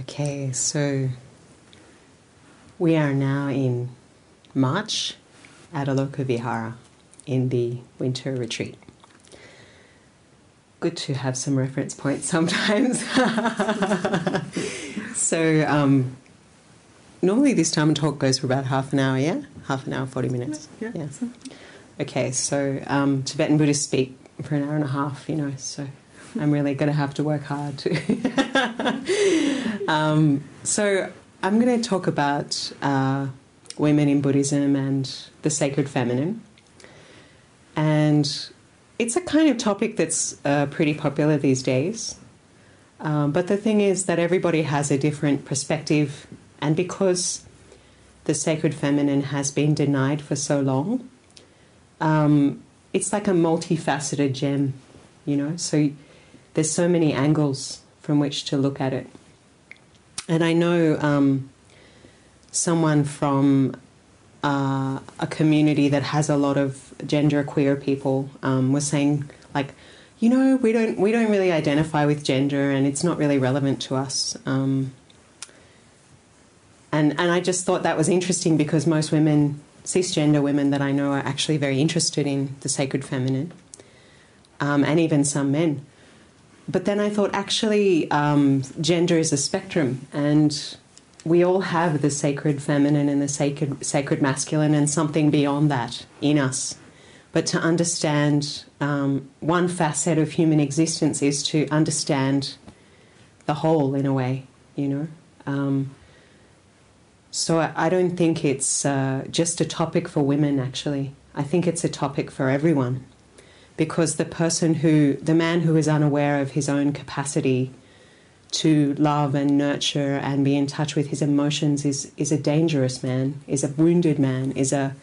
Okay, so we are now in March at Aloka Vihara in the winter retreat. Good to have some reference points sometimes. so, um, normally this time talk goes for about half an hour, yeah? Half an hour, 40 minutes. Yeah. yeah. Okay, so um, Tibetan Buddhists speak for an hour and a half, you know, so I'm really going to have to work hard to. um, so I'm going to talk about uh, women in Buddhism and the sacred feminine. And it's a kind of topic that's uh, pretty popular these days. Um, but the thing is that everybody has a different perspective, and because the sacred feminine has been denied for so long, um, it's like a multifaceted gem, you know. So there's so many angles from which to look at it. And I know um, someone from uh, a community that has a lot of gender queer people um, was saying like, you know, we don't we don't really identify with gender, and it's not really relevant to us. Um, and and I just thought that was interesting because most women, cisgender women that I know, are actually very interested in the sacred feminine, um, and even some men. But then I thought actually, um, gender is a spectrum, and we all have the sacred feminine and the sacred sacred masculine, and something beyond that in us. But to understand um, one facet of human existence is to understand the whole in a way, you know. Um, so I, I don't think it's uh, just a topic for women, actually. I think it's a topic for everyone. Because the person who, the man who is unaware of his own capacity to love and nurture and be in touch with his emotions is, is a dangerous man, is a wounded man, is a,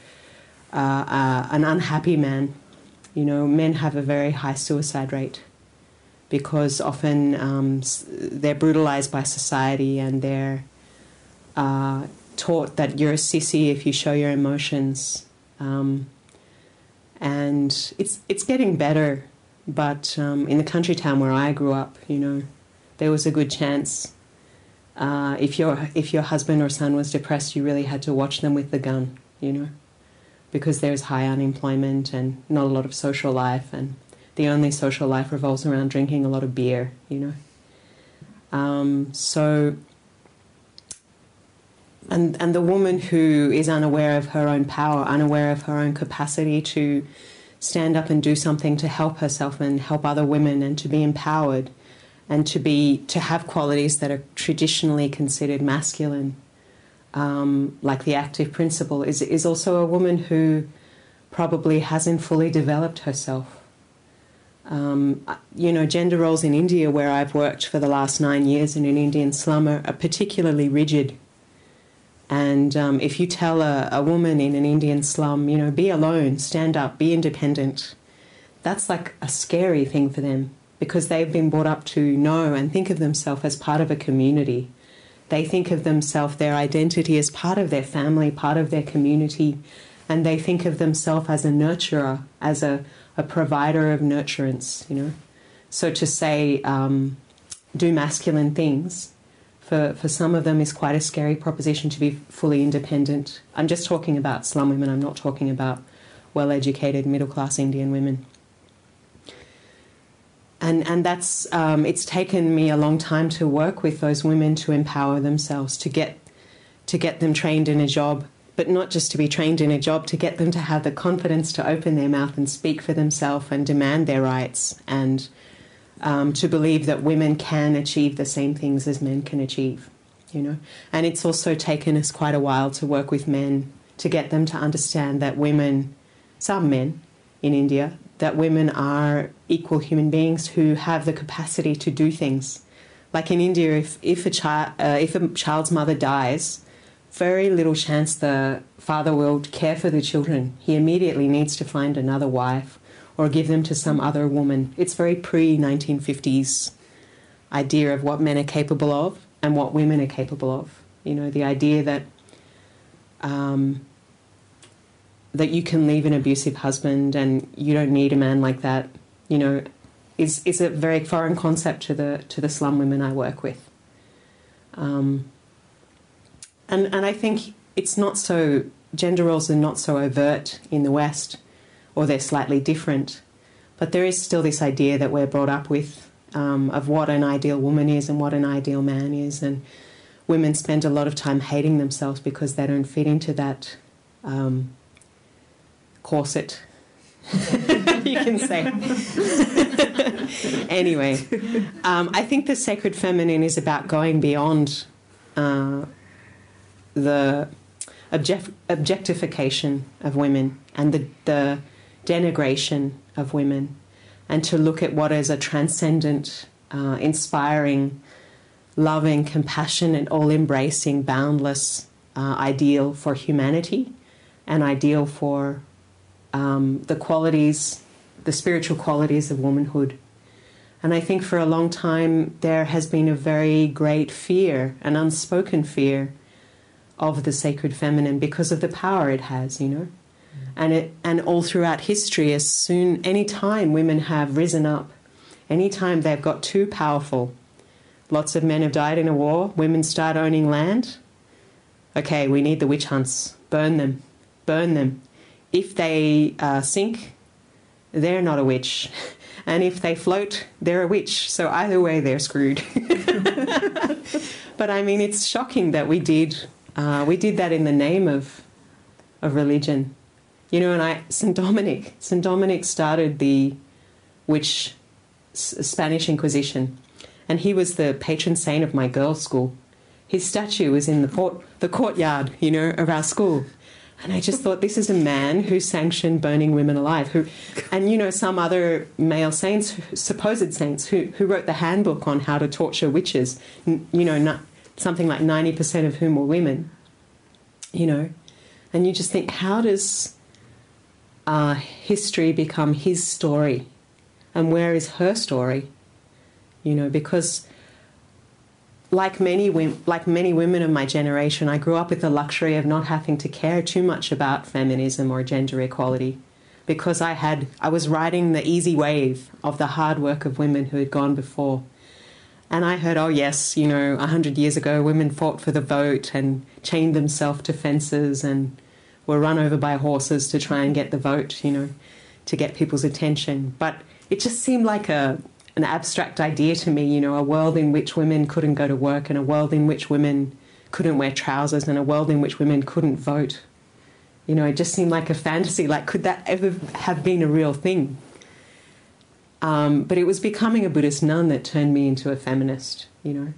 uh, uh, an unhappy man. You know, men have a very high suicide rate because often um, they're brutalized by society and they're uh, taught that you're a sissy if you show your emotions. Um, and it's it's getting better, but um, in the country town where I grew up, you know, there was a good chance uh, if your if your husband or son was depressed, you really had to watch them with the gun, you know, because there's high unemployment and not a lot of social life, and the only social life revolves around drinking a lot of beer, you know. Um, so and and the woman who is unaware of her own power, unaware of her own capacity to stand up and do something to help herself and help other women and to be empowered and to be to have qualities that are traditionally considered masculine, um, like the active principle, is is also a woman who probably hasn't fully developed herself. Um, you know, gender roles in India, where I've worked for the last nine years in an Indian slum, are, are particularly rigid and um, if you tell a, a woman in an Indian slum, you know, be alone, stand up, be independent, that's like a scary thing for them because they've been brought up to know and think of themselves as part of a community. They think of themselves, their identity as part of their family, part of their community, and they think of themselves as a nurturer, as a, a provider of nurturance, you know. So to say, um, do masculine things for, for some of them is quite a scary proposition to be fully independent. I'm just talking about slum women, I'm not talking about well educated middle class Indian women. And, and that's um, it's taken me a long time to work with those women to empower themselves to get to get them trained in a job but not just to be trained in a job to get them to have the confidence to open their mouth and speak for themselves and demand their rights and um, to believe that women can achieve the same things as men can achieve, you know. And it's also taken us quite a while to work with men to get them to understand that women, some men in India, that women are equal human beings who have the capacity to do things. Like in India, if, if, a, child, uh, if a child's mother dies, very little chance the father will care for the children. He immediately needs to find another wife or give them to some other woman. It's very pre 1950s idea of what men are capable of and what women are capable of. You know, the idea that um, that you can leave an abusive husband and you don't need a man like that. You know, is is a very foreign concept to the to the slum women I work with. Um, and, and I think it's not so, gender roles are not so overt in the West, or they're slightly different. But there is still this idea that we're brought up with um, of what an ideal woman is and what an ideal man is. And women spend a lot of time hating themselves because they don't fit into that um, corset. you can say. anyway, um, I think the sacred feminine is about going beyond uh, the object- objectification of women and the, the denigration of women, and to look at what is a transcendent, uh, inspiring, loving, compassionate, all embracing, boundless uh, ideal for humanity, an ideal for um, the qualities, the spiritual qualities of womanhood. And I think for a long time there has been a very great fear, an unspoken fear of the sacred feminine because of the power it has, you know. And it and all throughout history, as soon any time women have risen up, any time they've got too powerful, lots of men have died in a war, women start owning land. Okay, we need the witch hunts. Burn them. Burn them if they uh, sink, they're not a witch. And if they float, they're a witch. So either way, they're screwed. but I mean, it's shocking that we did uh, we did that in the name of of religion. You know, and I Saint Dominic Saint Dominic started the witch Spanish Inquisition, and he was the patron saint of my girls' school. His statue was in the port, the courtyard, you know, of our school. And I just thought, this is a man who sanctioned burning women alive. Who, and you know, some other male saints, supposed saints, who, who wrote the handbook on how to torture witches. You know, not, something like ninety percent of whom were women. You know, and you just think, how does history become his story, and where is her story? You know, because like many like many women of my generation, I grew up with the luxury of not having to care too much about feminism or gender equality, because I had I was riding the easy wave of the hard work of women who had gone before, and I heard, oh yes, you know, a hundred years ago, women fought for the vote and chained themselves to fences and were run over by horses to try and get the vote, you know, to get people's attention. But it just seemed like a an abstract idea to me, you know, a world in which women couldn't go to work and a world in which women couldn't wear trousers and a world in which women couldn't vote. You know, it just seemed like a fantasy. Like, could that ever have been a real thing? Um, but it was becoming a Buddhist nun that turned me into a feminist, you know,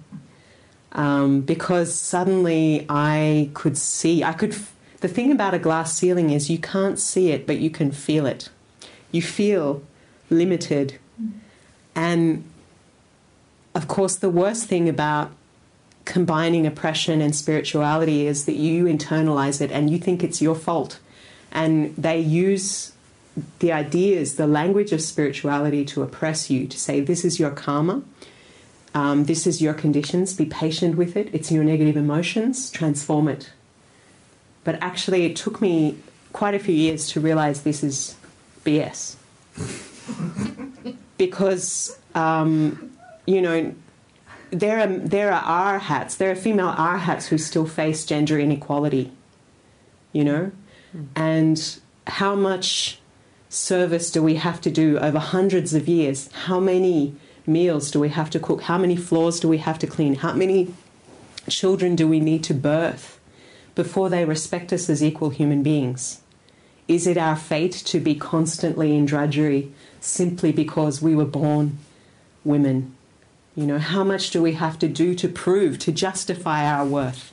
um, because suddenly I could see, I could. The thing about a glass ceiling is you can't see it, but you can feel it. You feel limited and of course, the worst thing about combining oppression and spirituality is that you internalize it and you think it's your fault. And they use the ideas, the language of spirituality to oppress you, to say, this is your karma, um, this is your conditions, be patient with it, it's your negative emotions, transform it. But actually, it took me quite a few years to realize this is BS because um, you know there are there are arhats, there are female arhats who still face gender inequality. You know, mm. and how much service do we have to do over hundreds of years? How many meals do we have to cook? How many floors do we have to clean? How many children do we need to birth before they respect us as equal human beings? Is it our fate to be constantly in drudgery simply because we were born women? You know, how much do we have to do to prove, to justify our worth?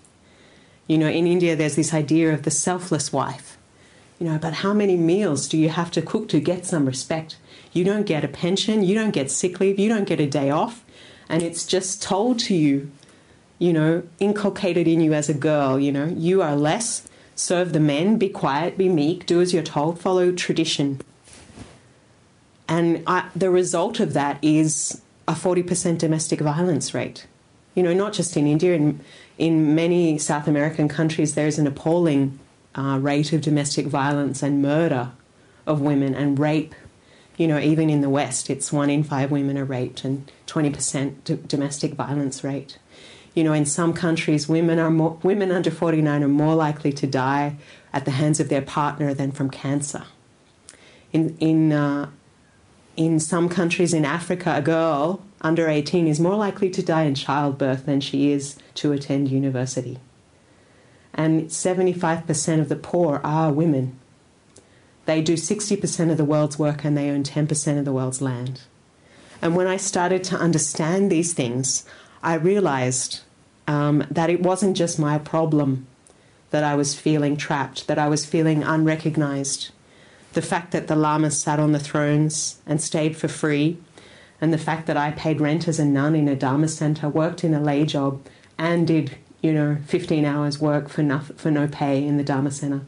You know, in India, there's this idea of the selfless wife. You know, but how many meals do you have to cook to get some respect? You don't get a pension, you don't get sick leave, you don't get a day off, and it's just told to you, you know, inculcated in you as a girl, you know, you are less, serve the men, be quiet, be meek, do as you're told, follow tradition. And I, the result of that is a 40% domestic violence rate. You know, not just in India, in, in many South American countries, there's an appalling uh, rate of domestic violence and murder of women and rape. You know, even in the West, it's one in five women are raped and 20% domestic violence rate. You know, in some countries, women are more, women under 49 are more likely to die at the hands of their partner than from cancer. In in uh, in some countries in Africa, a girl under 18 is more likely to die in childbirth than she is to attend university. And 75% of the poor are women. They do 60% of the world's work and they own 10% of the world's land. And when I started to understand these things, I realized um, that it wasn't just my problem that I was feeling trapped, that I was feeling unrecognized. The fact that the lamas sat on the thrones and stayed for free, and the fact that I paid rent as a nun in a Dharma center, worked in a lay job, and did, you know, 15 hours work for no, for no pay in the Dharma center.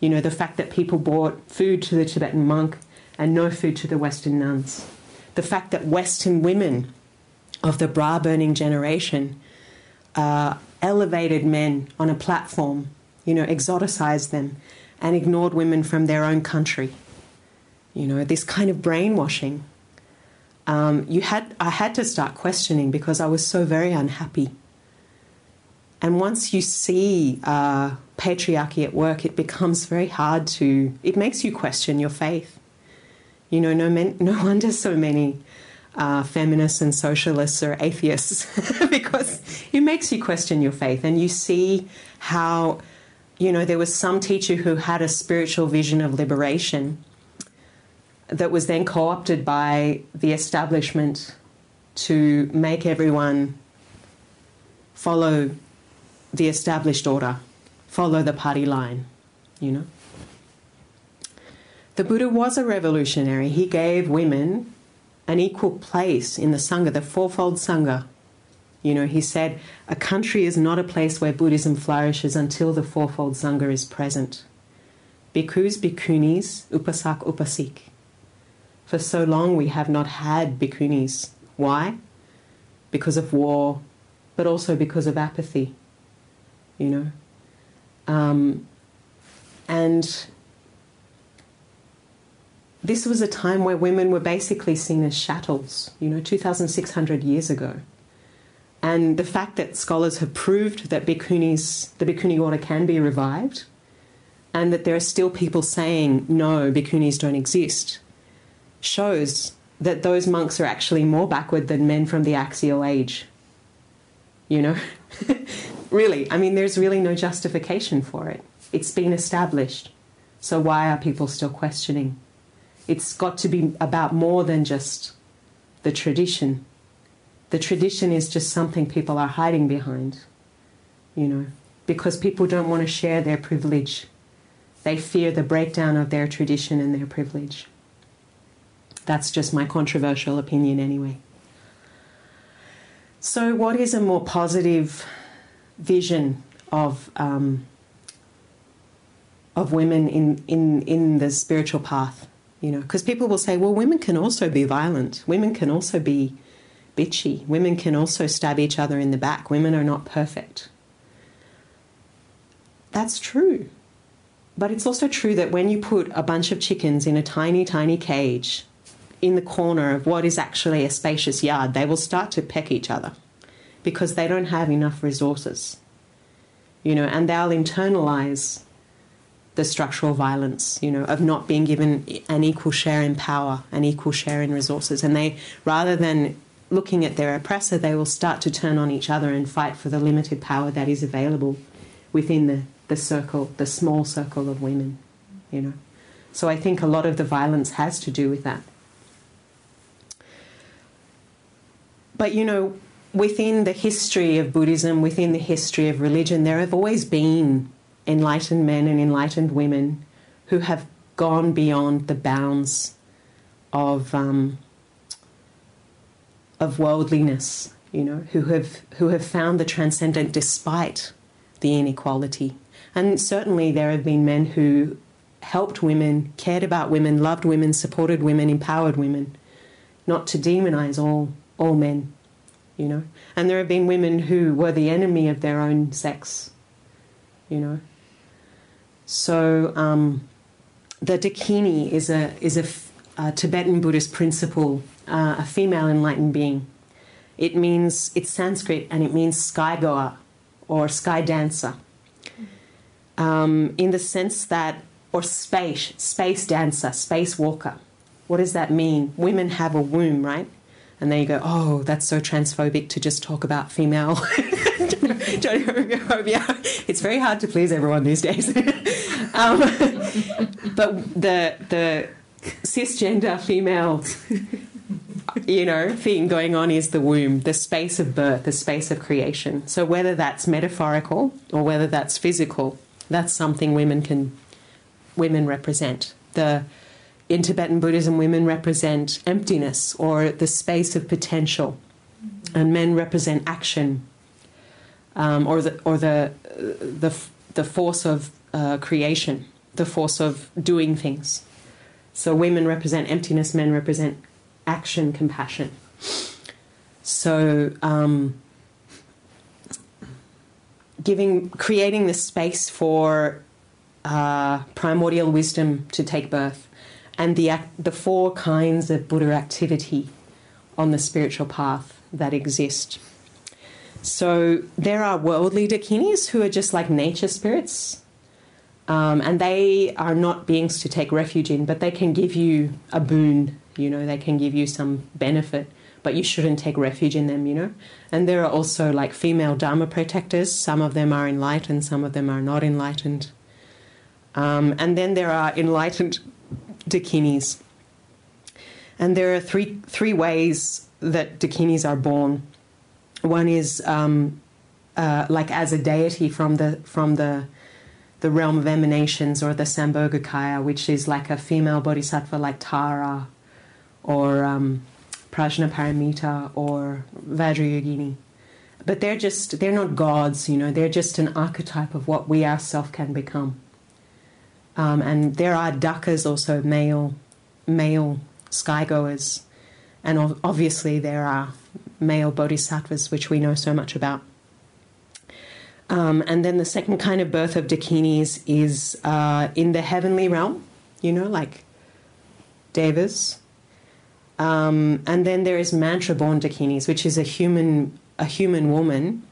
You know, the fact that people bought food to the Tibetan monk and no food to the Western nuns the fact that Western women of the bra burning generation uh, elevated men on a platform, you know, exoticized them, and ignored women from their own country. You know, this kind of brainwashing. Um, you had, I had to start questioning because I was so very unhappy. And once you see uh, patriarchy at work, it becomes very hard to, it makes you question your faith. You know, no, men, no wonder so many uh, feminists and socialists are atheists because it makes you question your faith and you see how, you know, there was some teacher who had a spiritual vision of liberation that was then co opted by the establishment to make everyone follow the established order, follow the party line, you know. The Buddha was a revolutionary. He gave women an equal place in the Sangha, the fourfold Sangha. You know, he said, a country is not a place where Buddhism flourishes until the fourfold Sangha is present. Bhikkhus, bhikkhunis, upasak, upasik. For so long we have not had bhikkhunis. Why? Because of war, but also because of apathy. You know? Um, and this was a time where women were basically seen as chattels, you know, 2,600 years ago. And the fact that scholars have proved that bhikkhunis, the Bhikkhuni order can be revived, and that there are still people saying, no, Bhikkhunis don't exist, shows that those monks are actually more backward than men from the axial age. You know? really, I mean, there's really no justification for it. It's been established. So why are people still questioning? It's got to be about more than just the tradition. The tradition is just something people are hiding behind, you know, because people don't want to share their privilege. They fear the breakdown of their tradition and their privilege. That's just my controversial opinion, anyway. So, what is a more positive vision of um, of women in, in, in the spiritual path? You know, because people will say, well, women can also be violent. Women can also be bitchy. Women can also stab each other in the back. Women are not perfect. That's true. But it's also true that when you put a bunch of chickens in a tiny, tiny cage in the corner of what is actually a spacious yard, they will start to peck each other because they don't have enough resources. You know, and they'll internalize the structural violence, you know, of not being given an equal share in power, an equal share in resources. And they, rather than looking at their oppressor, they will start to turn on each other and fight for the limited power that is available within the, the circle, the small circle of women, you know. So I think a lot of the violence has to do with that. But, you know, within the history of Buddhism, within the history of religion, there have always been enlightened men and enlightened women who have gone beyond the bounds of um, of worldliness, you know, who have who have found the transcendent despite the inequality. And certainly there have been men who helped women, cared about women, loved women, supported women, empowered women, not to demonize all all men, you know. And there have been women who were the enemy of their own sex, you know, so um, the Dakini is a is a, a Tibetan Buddhist principle, uh, a female enlightened being, It means, it's Sanskrit and it means sky goer or sky dancer. Um, in the sense that, or space, space dancer, space walker. What does that mean? Women have a womb, right? And then you go, oh, that's so transphobic to just talk about female homophobia. It's very hard to please everyone these days. um, but the the cisgender female, you know, thing going on is the womb, the space of birth, the space of creation. So whether that's metaphorical or whether that's physical, that's something women can women represent. The in Tibetan Buddhism, women represent emptiness or the space of potential, and men represent action um, or the or the the the force of uh, creation, the force of doing things. So women represent emptiness, men represent action, compassion. So um, giving, creating the space for uh, primordial wisdom to take birth, and the the four kinds of Buddha activity on the spiritual path that exist. So there are worldly dakinis who are just like nature spirits. Um, and they are not beings to take refuge in, but they can give you a boon, you know, they can give you some benefit, but you shouldn't take refuge in them, you know. And there are also like female Dharma protectors, some of them are enlightened, some of them are not enlightened. Um, and then there are enlightened dakinis. And there are three, three ways that dakinis are born. One is um, uh, like as a deity from the from the the realm of emanations or the Sambhogakaya, which is like a female bodhisattva like Tara or um, Prajnaparamita or Vajrayogini. But they're just, they're not gods, you know, they're just an archetype of what we ourselves can become. Um, and there are dakas also, male, male skygoers. And obviously there are male bodhisattvas, which we know so much about. Um, and then the second kind of birth of dakinis is uh, in the heavenly realm, you know, like devas. Um, and then there is mantra-born dakinis, which is a human a human woman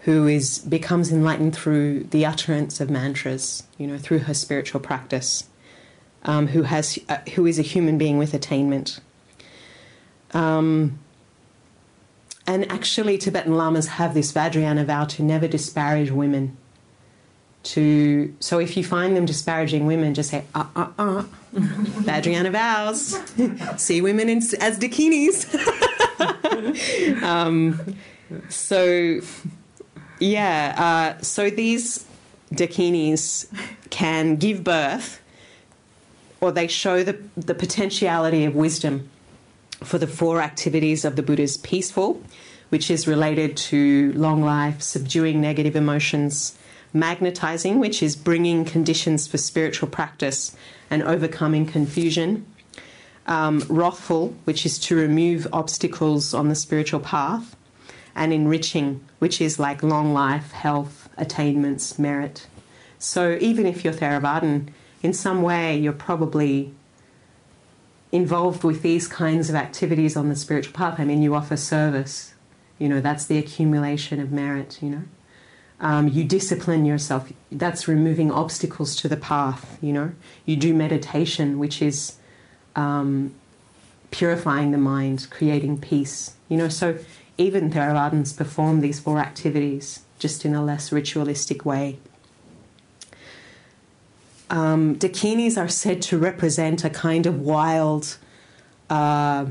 who is becomes enlightened through the utterance of mantras, you know, through her spiritual practice. Um, who has uh, who is a human being with attainment. Um, and actually, Tibetan lamas have this Vajrayana vow to never disparage women. To so if you find them disparaging women, just say uh uh uh. Vajrayana vows. See women in, as dakinis. um, so yeah, uh, so these dakinis can give birth, or they show the the potentiality of wisdom for the four activities of the Buddha's peaceful, which is related to long life, subduing negative emotions, magnetizing, which is bringing conditions for spiritual practice and overcoming confusion, um, wrathful, which is to remove obstacles on the spiritual path, and enriching, which is like long life, health, attainments, merit. So even if you're Theravadan, in some way you're probably involved with these kinds of activities on the spiritual path. I mean, you offer service, you know, that's the accumulation of merit, you know. Um, you discipline yourself, that's removing obstacles to the path, you know. You do meditation, which is um, purifying the mind, creating peace, you know. So even Theravadins perform these four activities just in a less ritualistic way. Um, dakinis are said to represent a kind of wild, uh,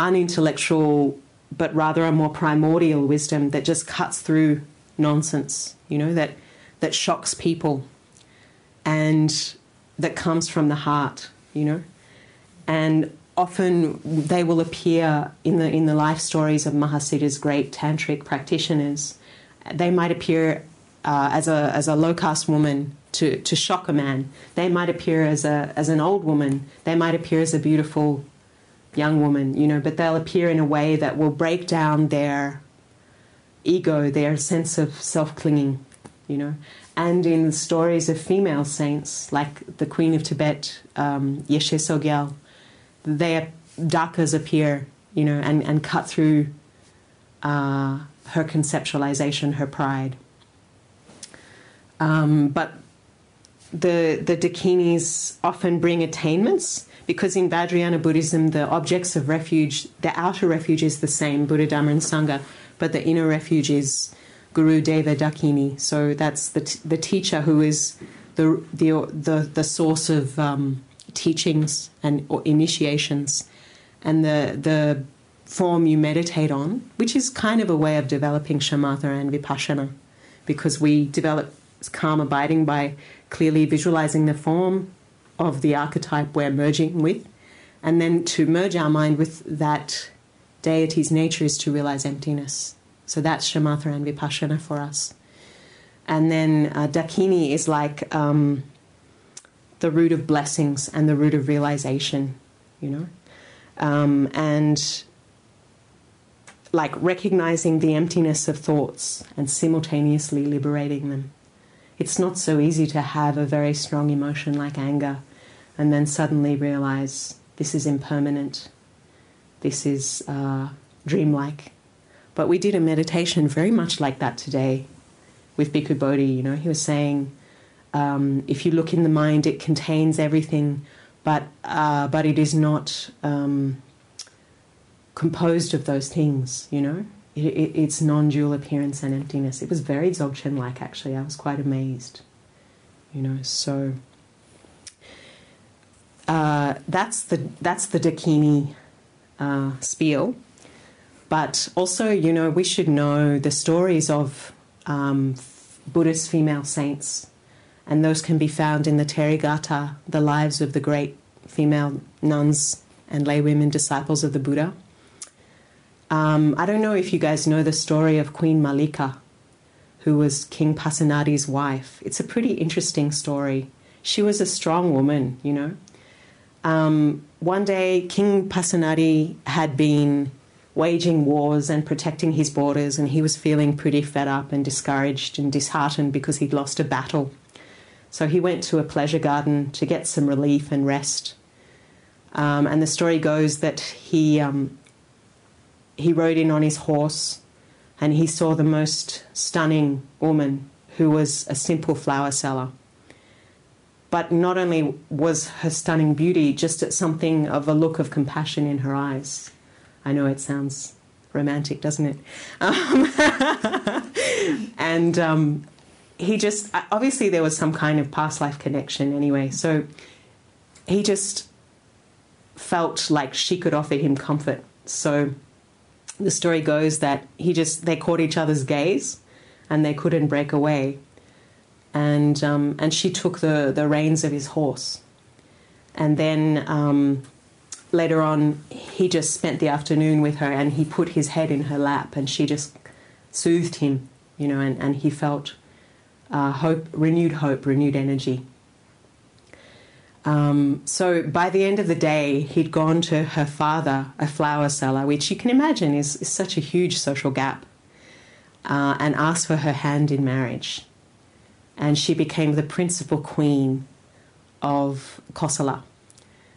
unintellectual, but rather a more primordial wisdom that just cuts through nonsense, you know, that, that shocks people and that comes from the heart, you know. And often they will appear in the, in the life stories of Mahasiddha's great tantric practitioners. They might appear uh, as, a, as a low caste woman to, to shock a man. They might appear as, a, as an old woman, they might appear as a beautiful young woman, you know, but they'll appear in a way that will break down their ego, their sense of self clinging, you know. And in the stories of female saints, like the Queen of Tibet, um, Yeshe Tsogyal, their dakas appear, you know, and, and cut through uh, her conceptualization, her pride. Um, but the the dakinis often bring attainments because in Vajrayana Buddhism, the objects of refuge, the outer refuge is the same, Buddha, Dhamma, and Sangha, but the inner refuge is Guru Deva Dakini. So that's the, t- the teacher who is the, the, the, the source of um, teachings and initiations, and the, the form you meditate on, which is kind of a way of developing shamatha and vipassana, because we develop calm abiding by clearly visualizing the form of the archetype we're merging with. And then to merge our mind with that deity's nature is to realize emptiness. So that's shamatha and vipassana for us. And then uh, dakini is like um, the root of blessings and the root of realization, you know? Um, and like recognizing the emptiness of thoughts and simultaneously liberating them. It's not so easy to have a very strong emotion like anger and then suddenly realize this is impermanent, this is uh, dreamlike. But we did a meditation very much like that today with Bhikkhu Bodhi. You know, he was saying, um, if you look in the mind, it contains everything, but uh, but it is not um, composed of those things. You know, it, it, it's non-dual appearance and emptiness. It was very Dzogchen-like, actually. I was quite amazed. You know, so uh, that's the that's the Dakini uh, spiel. But also, you know, we should know the stories of um, Buddhist female saints, and those can be found in the Therigatha, the lives of the great female nuns and laywomen disciples of the Buddha. Um, I don't know if you guys know the story of Queen Malika, who was King Pasenadi's wife. It's a pretty interesting story. She was a strong woman, you know. Um, one day, King Pasenadi had been waging wars and protecting his borders, and he was feeling pretty fed up and discouraged and disheartened because he'd lost a battle. So he went to a pleasure garden to get some relief and rest. Um, and the story goes that he um, he rode in on his horse, and he saw the most stunning woman who was a simple flower seller. But not only was her stunning beauty, just at something of a look of compassion in her eyes. I know it sounds romantic, doesn't it? Um, and um, he just, obviously, there was some kind of past life connection anyway. So he just felt like she could offer him comfort. So the story goes that he just, they caught each other's gaze and they couldn't break away. And, um, and she took the, the reins of his horse. And then um, later on, he just spent the afternoon with her and he put his head in her lap and she just soothed him, you know, and, and he felt uh, hope, renewed hope, renewed energy. Um, so by the end of the day, he'd gone to her father, a flower seller, which you can imagine is, is such a huge social gap, uh, and asked for her hand in marriage. And she became the principal queen of Kosala.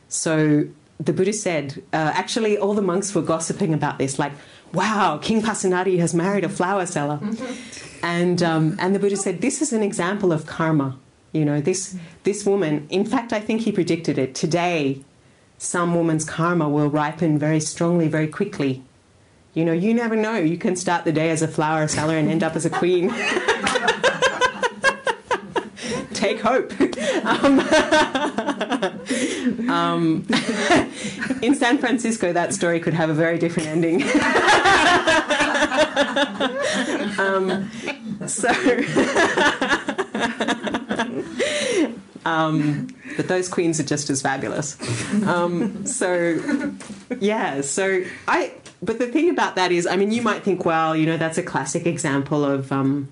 So the Buddha said, uh, actually, all the monks were gossiping about this, like, wow, King Pasenadi has married a flower seller. and, um, and the Buddha said, this is an example of karma. You know, this, this woman, in fact, I think he predicted it. Today, some woman's karma will ripen very strongly, very quickly. You know, you never know. You can start the day as a flower seller and end up as a queen. Take hope. Um, um, in San Francisco, that story could have a very different ending. um, so, um, but those queens are just as fabulous. Um, so, yeah. So I. But the thing about that is, I mean, you might think, well, you know, that's a classic example of um,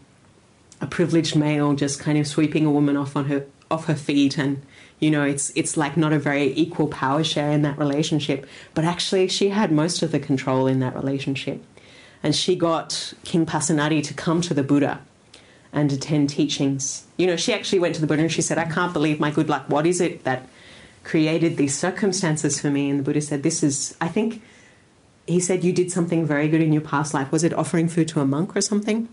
a privileged male just kind of sweeping a woman off on her off her feet and you know it's it's like not a very equal power share in that relationship but actually she had most of the control in that relationship and she got king pasenadi to come to the buddha and attend teachings you know she actually went to the buddha and she said i can't believe my good luck what is it that created these circumstances for me and the buddha said this is i think he said you did something very good in your past life. Was it offering food to a monk or something?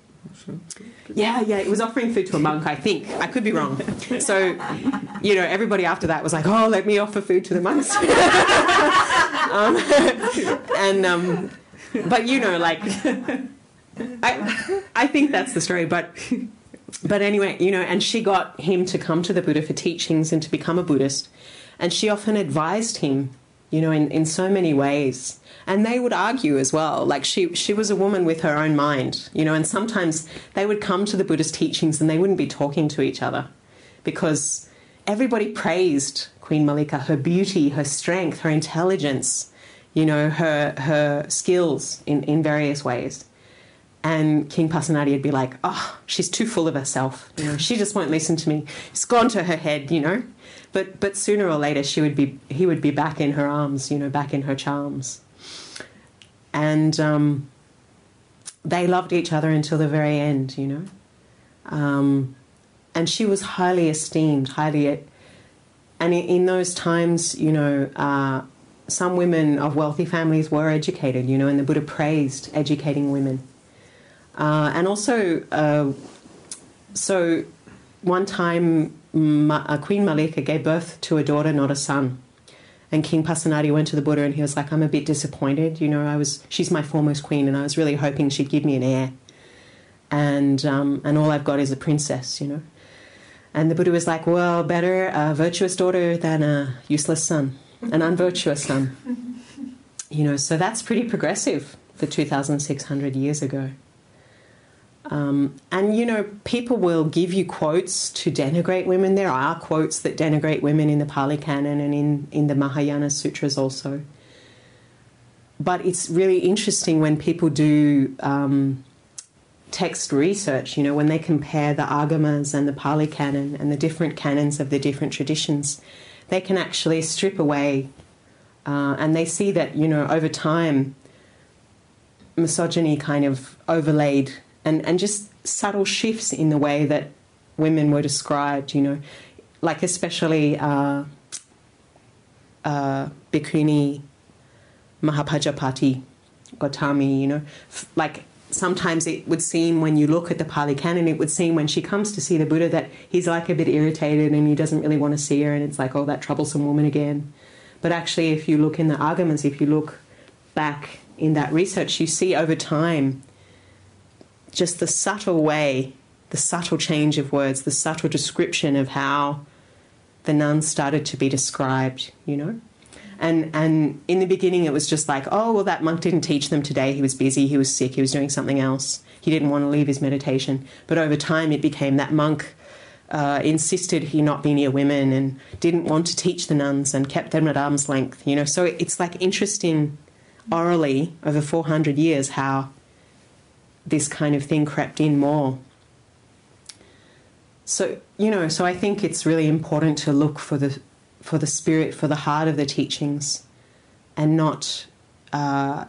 Yeah, yeah, it was offering food to a monk, I think. I could be wrong. So, you know, everybody after that was like, oh, let me offer food to the monks. um, and, um, but you know, like, I, I think that's the story. But, but anyway, you know, and she got him to come to the Buddha for teachings and to become a Buddhist. And she often advised him, you know, in, in so many ways and they would argue as well like she she was a woman with her own mind you know and sometimes they would come to the buddhist teachings and they wouldn't be talking to each other because everybody praised queen malika her beauty her strength her intelligence you know her her skills in in various ways and King Pasenadi would be like, "Oh, she's too full of herself. You know, she just won't listen to me. It's gone to her head, you know." But but sooner or later, she would be he would be back in her arms, you know, back in her charms and um, they loved each other until the very end, you know. Um, and she was highly esteemed, highly. And in, in those times, you know, uh, some women of wealthy families were educated, you know, and the Buddha praised educating women. Uh, and also, uh, so one time, Ma- Queen Malika gave birth to a daughter, not a son. And King Pasenadi went to the Buddha and he was like, I'm a bit disappointed. You know, I was, she's my foremost queen and I was really hoping she'd give me an heir. And, um, and all I've got is a princess, you know. And the Buddha was like, well, better a virtuous daughter than a useless son, an unvirtuous son. You know, so that's pretty progressive for 2,600 years ago. Um, and you know, people will give you quotes to denigrate women. There are quotes that denigrate women in the Pali Canon and in, in the Mahayana Sutras also. But it's really interesting when people do um, text research, you know, when they compare the Agamas and the Pali Canon and the different canons of the different traditions, they can actually strip away uh, and they see that, you know, over time, misogyny kind of overlaid and, and just subtle shifts in the way that women were described, you know, like especially uh, uh, Bhikkhuni Mahapajapati Gotami, you know, F- like sometimes it would seem when you look at the Pali Canon, it would seem when she comes to see the Buddha that he's like a bit irritated and he doesn't really want to see her, and it's like, oh, that troublesome woman again. But actually, if you look in the arguments, if you look back in that research, you see over time just the subtle way, the subtle change of words, the subtle description of how the nuns started to be described, you know? And, and in the beginning, it was just like, oh, well, that monk didn't teach them today. He was busy, he was sick, he was doing something else. He didn't want to leave his meditation. But over time, it became that monk uh, insisted he not be near women and didn't want to teach the nuns and kept them at arm's length, you know? So it's like interesting orally over 400 years how this kind of thing crept in more. So, you know, so I think it's really important to look for the for the spirit, for the heart of the teachings, and not uh,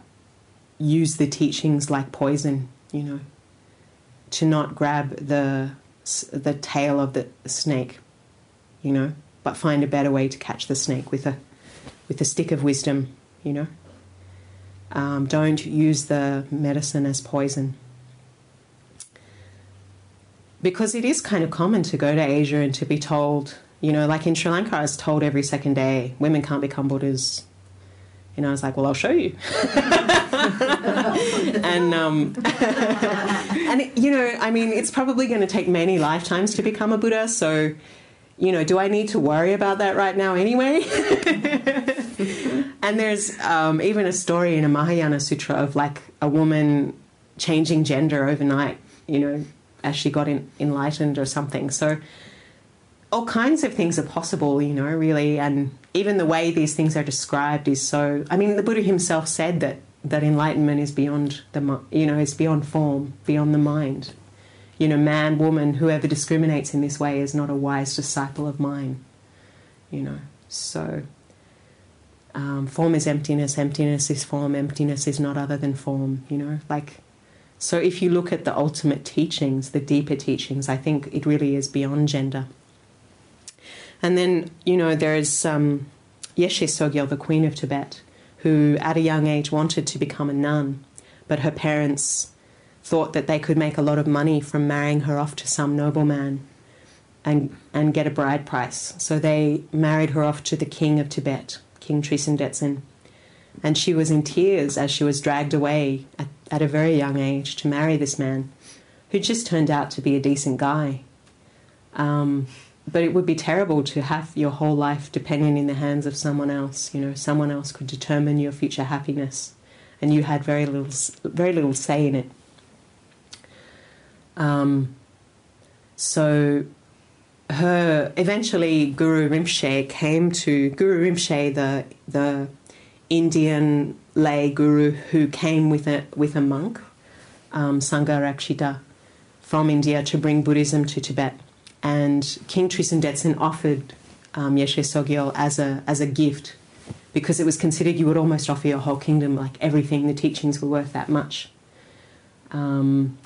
use the teachings like poison. You know, to not grab the the tail of the snake. You know, but find a better way to catch the snake with a with a stick of wisdom. You know, um, don't use the medicine as poison because it is kind of common to go to Asia and to be told, you know, like in Sri Lanka, I was told every second day, women can't become Buddhas. You know, I was like, well, I'll show you. and, um, and, you know, I mean, it's probably going to take many lifetimes to become a Buddha. So, you know, do I need to worry about that right now anyway? and there's um, even a story in a Mahayana Sutra of like a woman changing gender overnight, you know, as she got in, enlightened or something. So all kinds of things are possible, you know, really. And even the way these things are described is so. I mean, the Buddha himself said that that enlightenment is beyond the, you know, is beyond form, beyond the mind. You know, man, woman, whoever discriminates in this way is not a wise disciple of mine. You know, so um, form is emptiness, emptiness is form, emptiness is not other than form. You know, like so if you look at the ultimate teachings, the deeper teachings, I think it really is beyond gender. And then, you know, there's um, Yeshe Tsogyal, the Queen of Tibet, who at a young age wanted to become a nun, but her parents thought that they could make a lot of money from marrying her off to some nobleman and, and get a bride price. So they married her off to the king of Tibet, King Trisong Detsen. And she was in tears as she was dragged away at, at a very young age to marry this man, who just turned out to be a decent guy. Um, but it would be terrible to have your whole life depending in the hands of someone else. You know, someone else could determine your future happiness, and you had very little, very little say in it. Um, so, her eventually Guru Rinpoche came to Guru Rinpoche, the the Indian lay guru who came with a with a monk, um, Shantarakshita, from India to bring Buddhism to Tibet and King Trisong Detsen offered um, Yeshe Tsogyal as a as a gift because it was considered you would almost offer your whole kingdom, like everything. The teachings were worth that much. Um,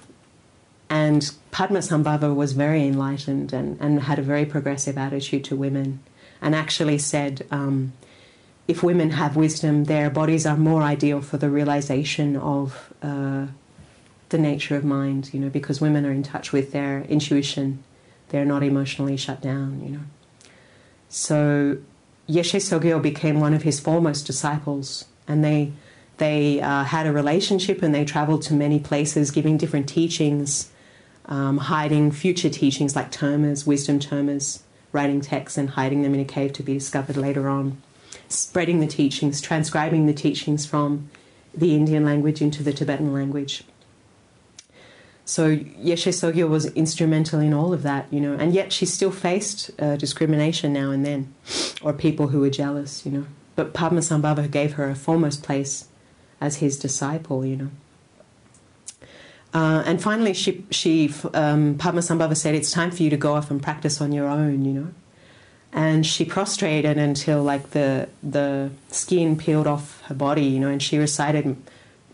and Padmasambhava was very enlightened and, and had a very progressive attitude to women, and actually said, um, if women have wisdom, their bodies are more ideal for the realization of uh, the nature of mind. You know, because women are in touch with their intuition they're not emotionally shut down, you know. So Yeshe Tsogyal became one of his foremost disciples, and they they uh, had a relationship and they traveled to many places, giving different teachings, um, hiding future teachings like termas, wisdom termas, writing texts and hiding them in a cave to be discovered later on, spreading the teachings, transcribing the teachings from the Indian language into the Tibetan language. So Yeshe Tsogyal was instrumental in all of that, you know, and yet she still faced uh, discrimination now and then, or people who were jealous, you know. But Padmasambhava gave her a foremost place as his disciple, you know. Uh, and finally, she, she um, Padmasambhava said, "It's time for you to go off and practice on your own," you know. And she prostrated until like the the skin peeled off her body, you know, and she recited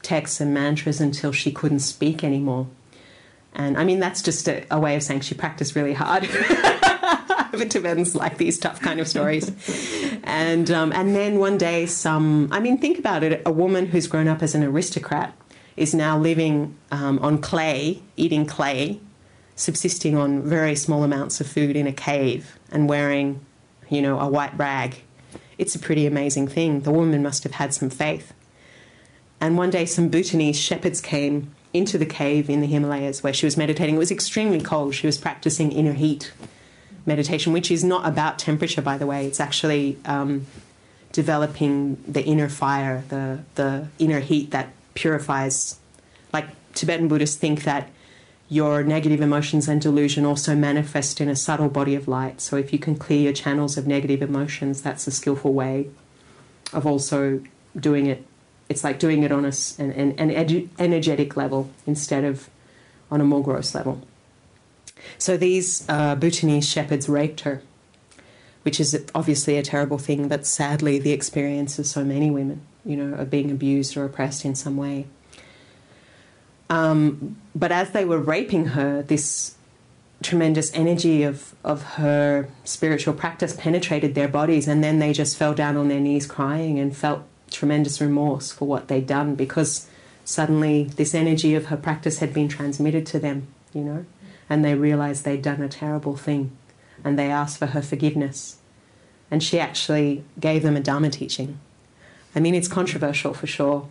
texts and mantras until she couldn't speak anymore. And I mean, that's just a, a way of saying she practiced really hard. but Tibetans like these tough kind of stories. And, um, and then one day, some, I mean, think about it a woman who's grown up as an aristocrat is now living um, on clay, eating clay, subsisting on very small amounts of food in a cave and wearing, you know, a white rag. It's a pretty amazing thing. The woman must have had some faith. And one day, some Bhutanese shepherds came into the cave in the Himalayas where she was meditating. It was extremely cold. She was practicing inner heat meditation, which is not about temperature, by the way. It's actually um, developing the inner fire, the, the inner heat that purifies. Like Tibetan Buddhists think that your negative emotions and delusion also manifest in a subtle body of light. So if you can clear your channels of negative emotions, that's a skillful way of also doing it it's like doing it on a, an, an edu- energetic level instead of on a more gross level. So these uh, Bhutanese shepherds raped her, which is obviously a terrible thing, but sadly the experience of so many women, you know, of being abused or oppressed in some way. Um, but as they were raping her, this tremendous energy of, of her spiritual practice penetrated their bodies, and then they just fell down on their knees crying and felt tremendous remorse for what they'd done because suddenly this energy of her practice had been transmitted to them, you know, and they realized they'd done a terrible thing and they asked for her forgiveness. And she actually gave them a Dharma teaching. I mean, it's controversial for sure.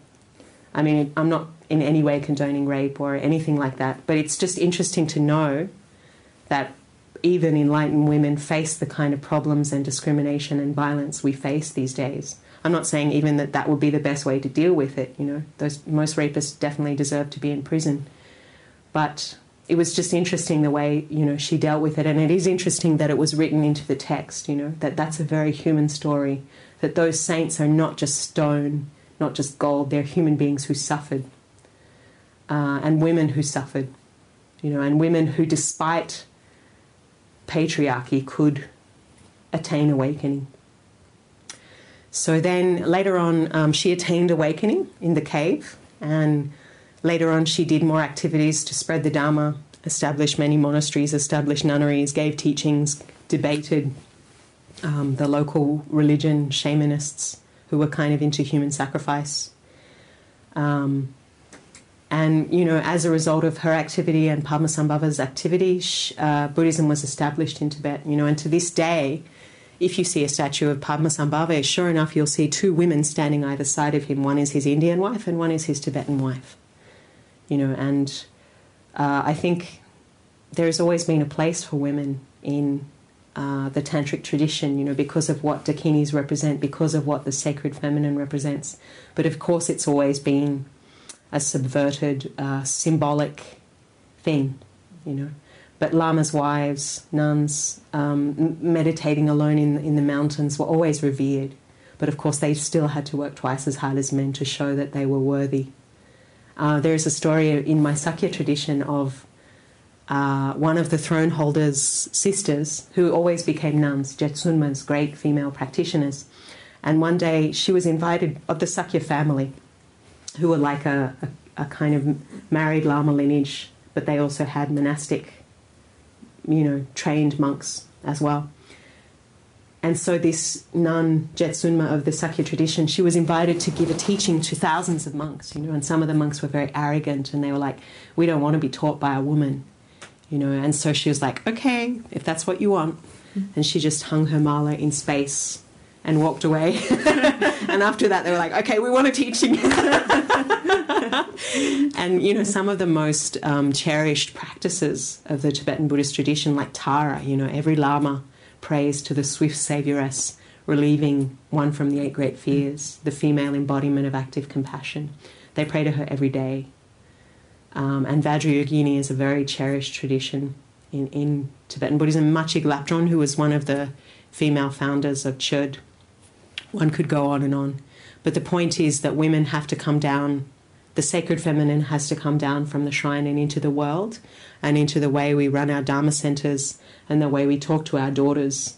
I mean, I'm not in any way condoning rape or anything like that, but it's just interesting to know that even enlightened women face the kind of problems and discrimination and violence we face these days. I'm not saying even that that would be the best way to deal with it. You know, those most rapists definitely deserve to be in prison, but it was just interesting the way you know she dealt with it, and it is interesting that it was written into the text. You know, that that's a very human story. That those saints are not just stone, not just gold. They're human beings who suffered, uh, and women who suffered. You know, and women who, despite patriarchy, could attain awakening. So then later on, um, she attained awakening in the cave, and later on, she did more activities to spread the Dharma, established many monasteries, established nunneries, gave teachings, debated um, the local religion, shamanists, who were kind of into human sacrifice. Um, and you know, as a result of her activity and Padmasambhava's activity, uh, Buddhism was established in Tibet. You know, and to this day, if you see a statue of Padmasambhava, sure enough, you'll see two women standing either side of him. One is his Indian wife, and one is his Tibetan wife. You know, and uh, I think there has always been a place for women in uh, the tantric tradition, you know, because of what dakinis represent, because of what the sacred feminine represents. But of course, it's always been a subverted, uh, symbolic thing, you know. But lamas' wives, nuns, um, meditating alone in, in the mountains were always revered. But of course, they still had to work twice as hard as men to show that they were worthy. Uh, there is a story in my Sakya tradition of uh, one of the throne holders' sisters who always became nuns, Jetsunma's great female practitioners. And one day she was invited of the Sakya family, who were like a, a, a kind of married Lama lineage, but they also had monastic, you know, trained monks as well. And so this nun, Jetsunma of the Sakya tradition, she was invited to give a teaching to thousands of monks, you know, and some of the monks were very arrogant and they were like, we don't want to be taught by a woman, you know. And so she was like, okay, if that's what you want. And she just hung her mala in space and walked away. and after that, they were like, okay, we want a teaching. and, you know, some of the most um, cherished practices of the Tibetan Buddhist tradition, like Tara, you know, every Lama prays to the swift Savioress, relieving one from the eight great fears, the female embodiment of active compassion. They pray to her every day. Um, and Vajrayogini is a very cherished tradition in, in Tibetan Buddhism. Machig Labdrön, who was one of the female founders of Chöd, one could go on and on. But the point is that women have to come down, the sacred feminine has to come down from the shrine and into the world and into the way we run our Dharma centers and the way we talk to our daughters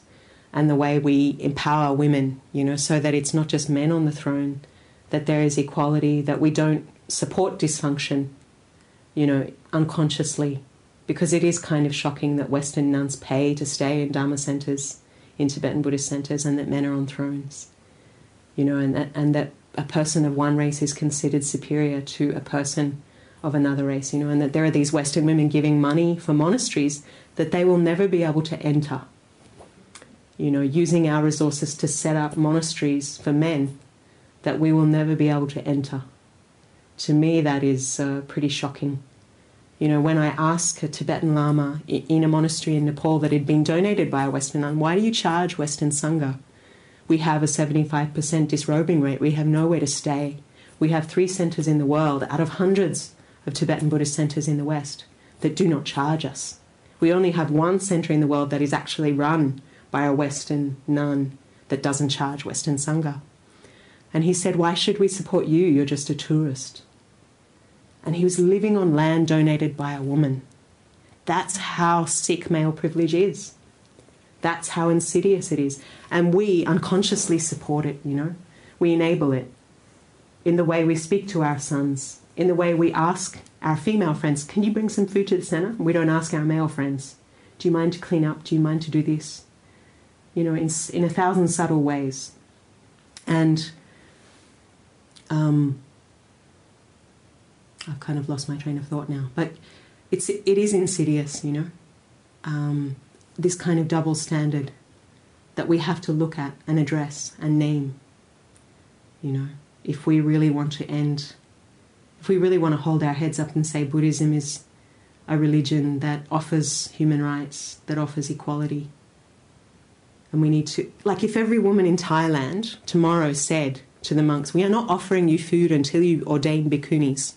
and the way we empower women, you know, so that it's not just men on the throne, that there is equality, that we don't support dysfunction, you know, unconsciously. Because it is kind of shocking that Western nuns pay to stay in Dharma centers, in Tibetan Buddhist centers, and that men are on thrones, you know, and that, and that a person of one race is considered superior to a person of another race, you know, and that there are these Western women giving money for monasteries that they will never be able to enter. You know, using our resources to set up monasteries for men that we will never be able to enter. To me, that is uh, pretty shocking. You know, when I ask a Tibetan Lama in a monastery in Nepal that had been donated by a Western nun, why do you charge Western Sangha? We have a 75% disrobing rate. We have nowhere to stay. We have three centres in the world out of hundreds of Tibetan Buddhist centres in the West that do not charge us. We only have one centre in the world that is actually run by a Western nun that doesn't charge Western Sangha. And he said, Why should we support you? You're just a tourist. And he was living on land donated by a woman. That's how sick male privilege is. That's how insidious it is. And we unconsciously support it, you know. We enable it in the way we speak to our sons, in the way we ask our female friends, Can you bring some food to the centre? We don't ask our male friends, Do you mind to clean up? Do you mind to do this? You know, in, in a thousand subtle ways. And um, I've kind of lost my train of thought now, but it's, it is insidious, you know, um, this kind of double standard that we have to look at and address and name, you know, if we really want to end if we really want to hold our heads up and say Buddhism is a religion that offers human rights, that offers equality, and we need to, like, if every woman in Thailand tomorrow said to the monks, We are not offering you food until you ordain bhikkhunis,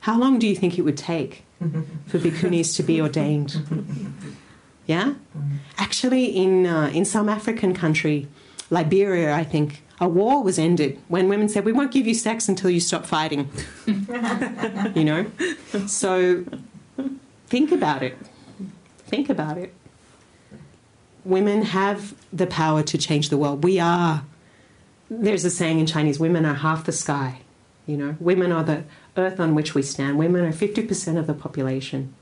how long do you think it would take for bhikkhunis to be ordained? Yeah? Actually, in, uh, in some African country, Liberia, I think, a war was ended when women said, We won't give you sex until you stop fighting. you know? So think about it. Think about it. Women have the power to change the world. We are, there's a saying in Chinese, women are half the sky. You know, women are the earth on which we stand. Women are 50% of the population.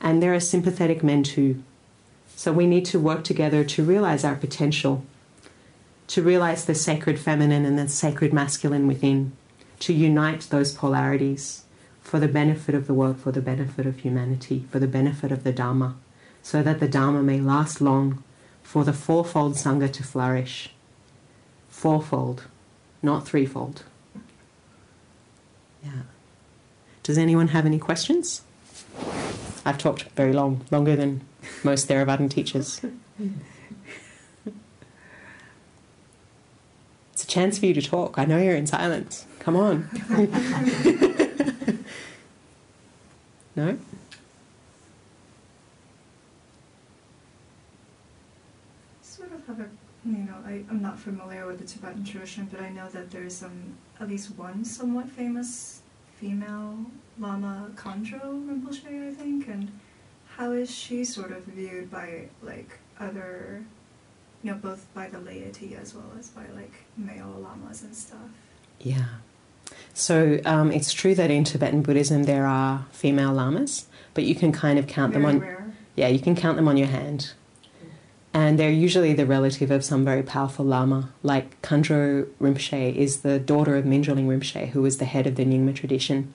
And there are sympathetic men too. So we need to work together to realize our potential to realize the sacred feminine and the sacred masculine within, to unite those polarities for the benefit of the world, for the benefit of humanity, for the benefit of the Dharma, so that the Dharma may last long, for the fourfold Sangha to flourish. Fourfold, not threefold. Yeah. Does anyone have any questions? I've talked very long, longer than most Theravadan teachers. It's a chance for you to talk. I know you're in silence. Come on. no? Sort of have a, you know, I, I'm not familiar with the Tibetan tradition, but I know that there's um, at least one somewhat famous female Lama Khandro Rinpoche, I think, and how is she sort of viewed by like other, you know, both by the laity as well as by like male lamas and stuff? Yeah. So um, it's true that in Tibetan Buddhism there are female lamas, but you can kind of count Very them on. rare. Yeah, you can count them on your hand. And they're usually the relative of some very powerful lama. Like Khandro Rinpoche is the daughter of Mindrolling Rinpoche, who was the head of the Nyingma tradition.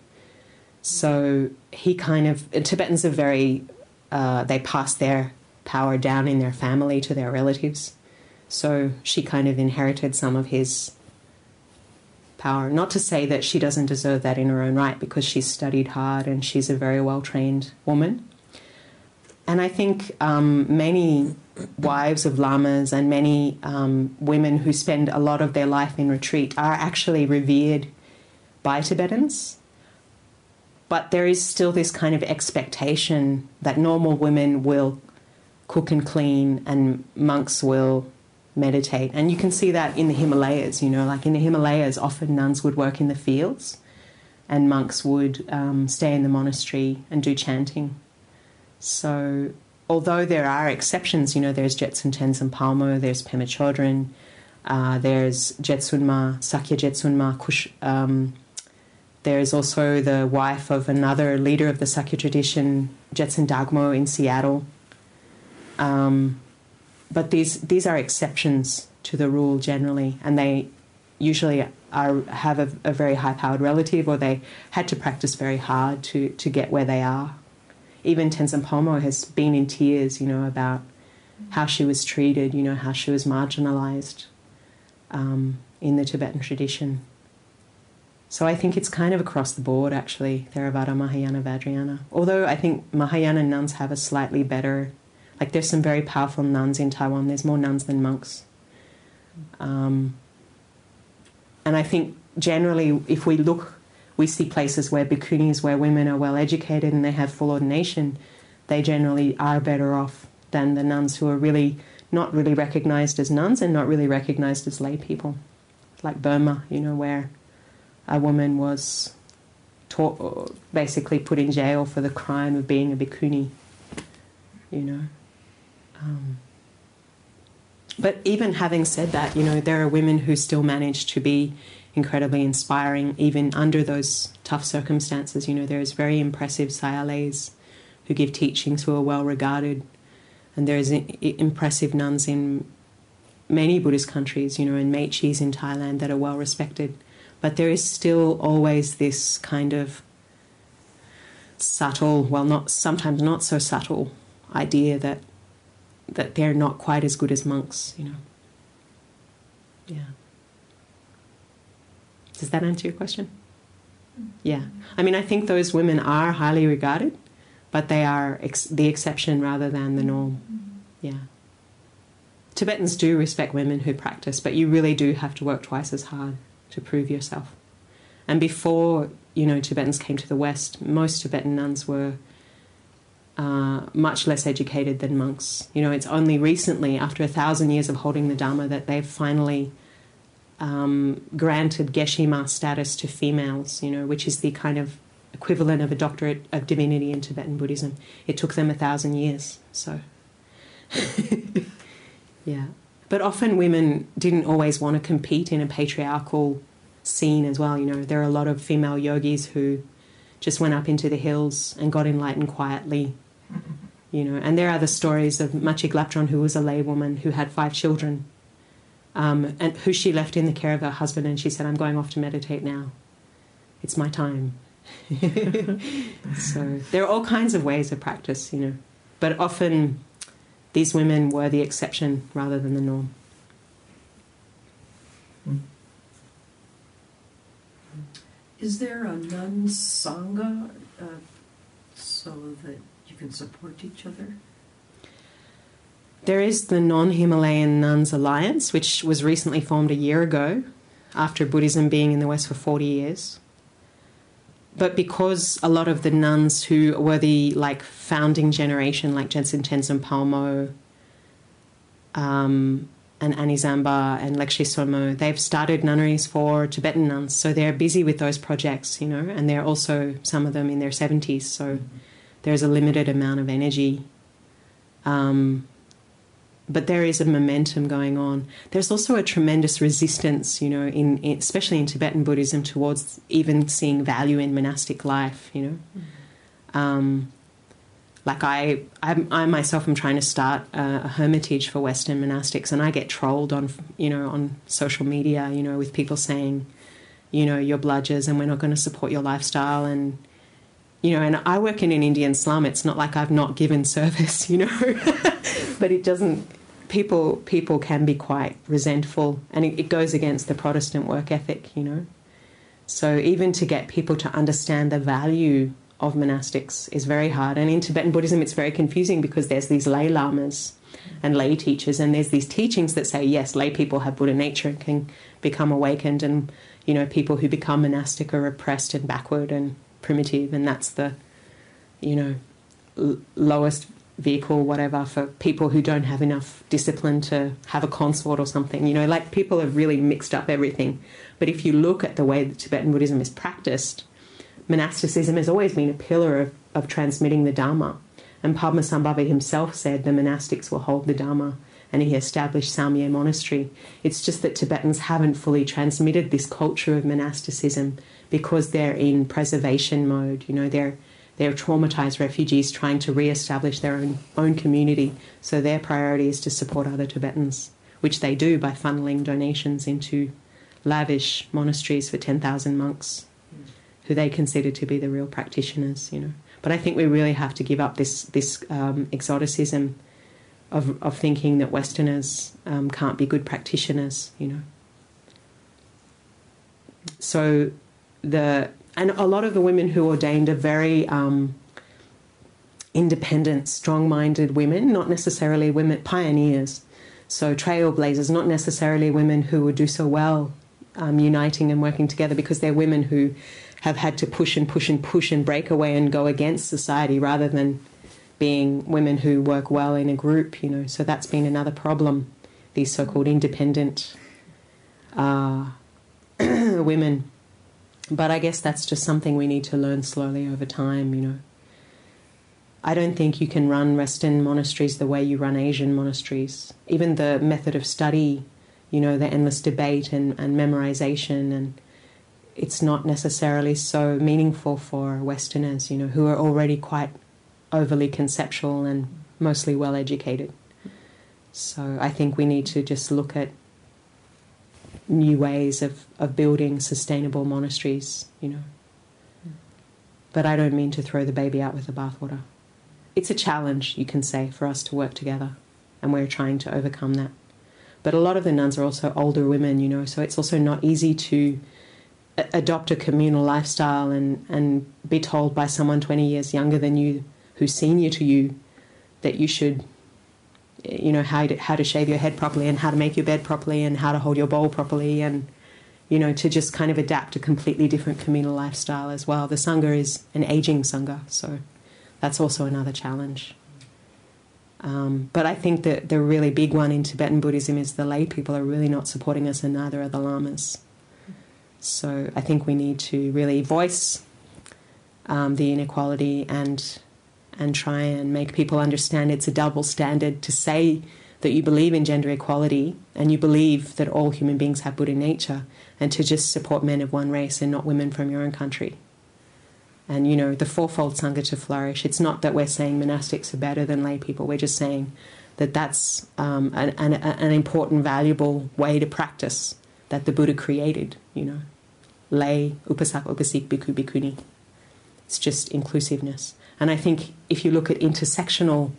So he kind of. Tibetans are very. Uh, they pass their power down in their family to their relatives. So she kind of inherited some of his power. Not to say that she doesn't deserve that in her own right, because she's studied hard and she's a very well trained woman. And I think um, many wives of lamas and many um, women who spend a lot of their life in retreat are actually revered by Tibetans. But there is still this kind of expectation that normal women will cook and clean and monks will meditate. And you can see that in the Himalayas, you know, like in the Himalayas, often nuns would work in the fields and monks would um, stay in the monastery and do chanting. So, although there are exceptions, you know, there's Jetsun Tenzin Palmo, there's Pema Chodron, uh, there's Jetsunma, Sakya Jetsunma, Kush, um, there's also the wife of another leader of the Sakya tradition, Jetsun Dagmo in Seattle. Um, but these these are exceptions to the rule generally, and they usually are have a, a very high powered relative, or they had to practice very hard to to get where they are. Even Tenzin Palmo has been in tears, you know, about how she was treated, you know, how she was marginalized um, in the Tibetan tradition. So I think it's kind of across the board, actually, Theravada, Mahayana, Vajrayana. Although I think Mahayana nuns have a slightly better, like there's some very powerful nuns in Taiwan. There's more nuns than monks. Um, and I think generally, if we look, we see places where bhikkhunis, where women are well educated and they have full ordination, they generally are better off than the nuns who are really not really recognized as nuns and not really recognized as lay people. Like Burma, you know, where a woman was taught, basically put in jail for the crime of being a bhikkhuni, you know. Um, but even having said that, you know, there are women who still manage to be incredibly inspiring, even under those tough circumstances. You know, there's very impressive sayalays who give teachings who are well regarded, and there's i- i- impressive nuns in many Buddhist countries, you know, and Mechis in Thailand that are well respected. But there is still always this kind of subtle, well, not sometimes not so subtle idea that that they're not quite as good as monks, you know. Yeah. Does that answer your question? Yeah. I mean, I think those women are highly regarded, but they are ex- the exception rather than the norm. Mm-hmm. Yeah. Tibetans do respect women who practice, but you really do have to work twice as hard to prove yourself. And before, you know, Tibetans came to the West, most Tibetan nuns were uh, much less educated than monks. You know, it's only recently, after a thousand years of holding the Dharma, that they've finally um, granted Geshe-ma status to females, you know, which is the kind of equivalent of a doctorate of divinity in Tibetan Buddhism. It took them a thousand years, so. yeah. But often women didn't always want to compete in a patriarchal scene as well, you know. There are a lot of female yogis who just went up into the hills and got enlightened quietly, you know. And there are the stories of Machig Labdrön, who was a laywoman who had five children um, and who she left in the care of her husband, and she said, "I'm going off to meditate now. It's my time." so there are all kinds of ways of practice, you know, but often these women were the exception rather than the norm. Is there a nun sangha uh, so that can support each other? There is the Non Himalayan Nuns Alliance, which was recently formed a year ago after Buddhism being in the West for 40 years. But because a lot of the nuns who were the like founding generation, like Jetsun Tenzin Palmo, um, and Ani Zamba and Lekshe Tsomo, they've started nunneries for Tibetan nuns. So they're busy with those projects, you know, and they're also, some of them in their 70s. So there's a limited amount of energy. Um, but there is a momentum going on. There's also a tremendous resistance, you know, in, in especially in Tibetan Buddhism towards even seeing value in monastic life, you know. Um, like I, I, I, myself am trying to start a, a, hermitage for Western monastics, and I get trolled on, you know, on social media, you know, with people saying, you know, you're bludgers and we're not going to support your lifestyle, and you know, and I work in an Indian slum. It's not like I've not given service, you know, but it doesn't. People, people can be quite resentful, and it, it goes against the Protestant work ethic, you know. So even to get people to understand the value of monastics is very hard. And in Tibetan Buddhism, it's very confusing because there's these lay lamas and lay teachers, and there's these teachings that say, yes, lay people have Buddha nature and can become awakened, and you know, people who become monastic are oppressed and backward and primitive, and that's the, you know, l- lowest vehicle, whatever, for people who don't have enough discipline to have a consort or something. You know, like people have really mixed up everything. But if you look at the way that Tibetan Buddhism is practiced, monasticism has always been a pillar of, of transmitting the Dharma. And Padmasambhava himself said the monastics will hold the Dharma, and he established Samye Monastery. It's just that Tibetans haven't fully transmitted this culture of monasticism because they're in preservation mode. You know, they're they're traumatized refugees trying to re-establish their own own community. So their priority is to support other Tibetans, which they do by funneling donations into lavish monasteries for ten thousand monks who they consider to be the real practitioners, you know. But I think we really have to give up this this um, exoticism of of thinking that Westerners um, can't be good practitioners, you know. So the and a lot of the women who ordained are very um, independent, strong-minded women, not necessarily women pioneers. So trailblazers, not necessarily women who would do so well um, uniting and working together, because they're women who have had to push and push and push and break away and go against society rather than being women who work well in a group, you know. So that's been another problem. These so-called independent uh, women. But I guess that's just something we need to learn slowly over time, you know. I don't think you can run Western monasteries the way you run Asian monasteries. Even the method of study, you know, the endless debate and, and memorization and it's not necessarily so meaningful for Westerners, you know, who are already quite overly conceptual and mostly well educated. So I think we need to just look at new ways of, of building sustainable monasteries, you know. But I don't mean to throw the baby out with the bathwater. It's a challenge, you can say, for us to work together, and we're trying to overcome that. But a lot of the nuns are also older women, you know, so it's also not easy to adopt a communal lifestyle and, and be told by someone 20 years younger than you who's senior to you that you should you know how to, how to shave your head properly and how to make your bed properly and how to hold your bowl properly and you know to just kind of adapt a completely different communal lifestyle as well the sangha is an aging sangha so that's also another challenge um, but I think that the really big one in Tibetan Buddhism is the lay people are really not supporting us, and neither are the lamas. So I think we need to really voice um, the inequality and and try and make people understand it's a double standard to say that you believe in gender equality and you believe that all human beings have Buddha nature and to just support men of one race and not women from your own country. and you know the fourfold sangha to flourish. It's not that we're saying monastics are better than lay people. We're just saying that that's um, an, an, an important, valuable way to practice that the Buddha created. You know, lay upasak upasik bhikkhu bhikkhuni. It's just inclusiveness. And I think if you look at intersectional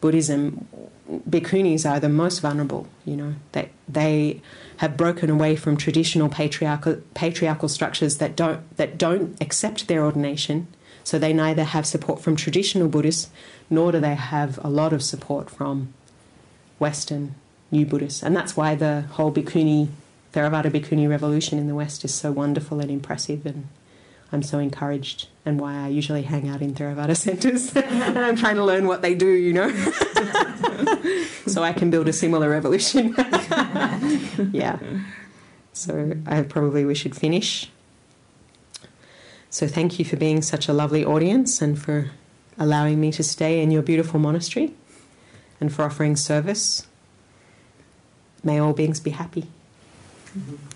Buddhism, bhikkhunis are the most vulnerable. You know, they they have broken away from traditional patriarchal patriarchal structures that don't that don't accept their ordination. So they neither have support from traditional Buddhists, nor do they have a lot of support from Western new Buddhists, and that's why the whole bhikkhuni Theravada bhikkhuni revolution in the West is so wonderful and impressive and I'm so encouraged and why I usually hang out in Theravada centres and I'm trying to learn what they do, you know, so I can build a similar revolution. yeah. So I probably we should finish. So thank you for being such a lovely audience and for allowing me to stay in your beautiful monastery and for offering service. May all beings be happy. Mm-hmm.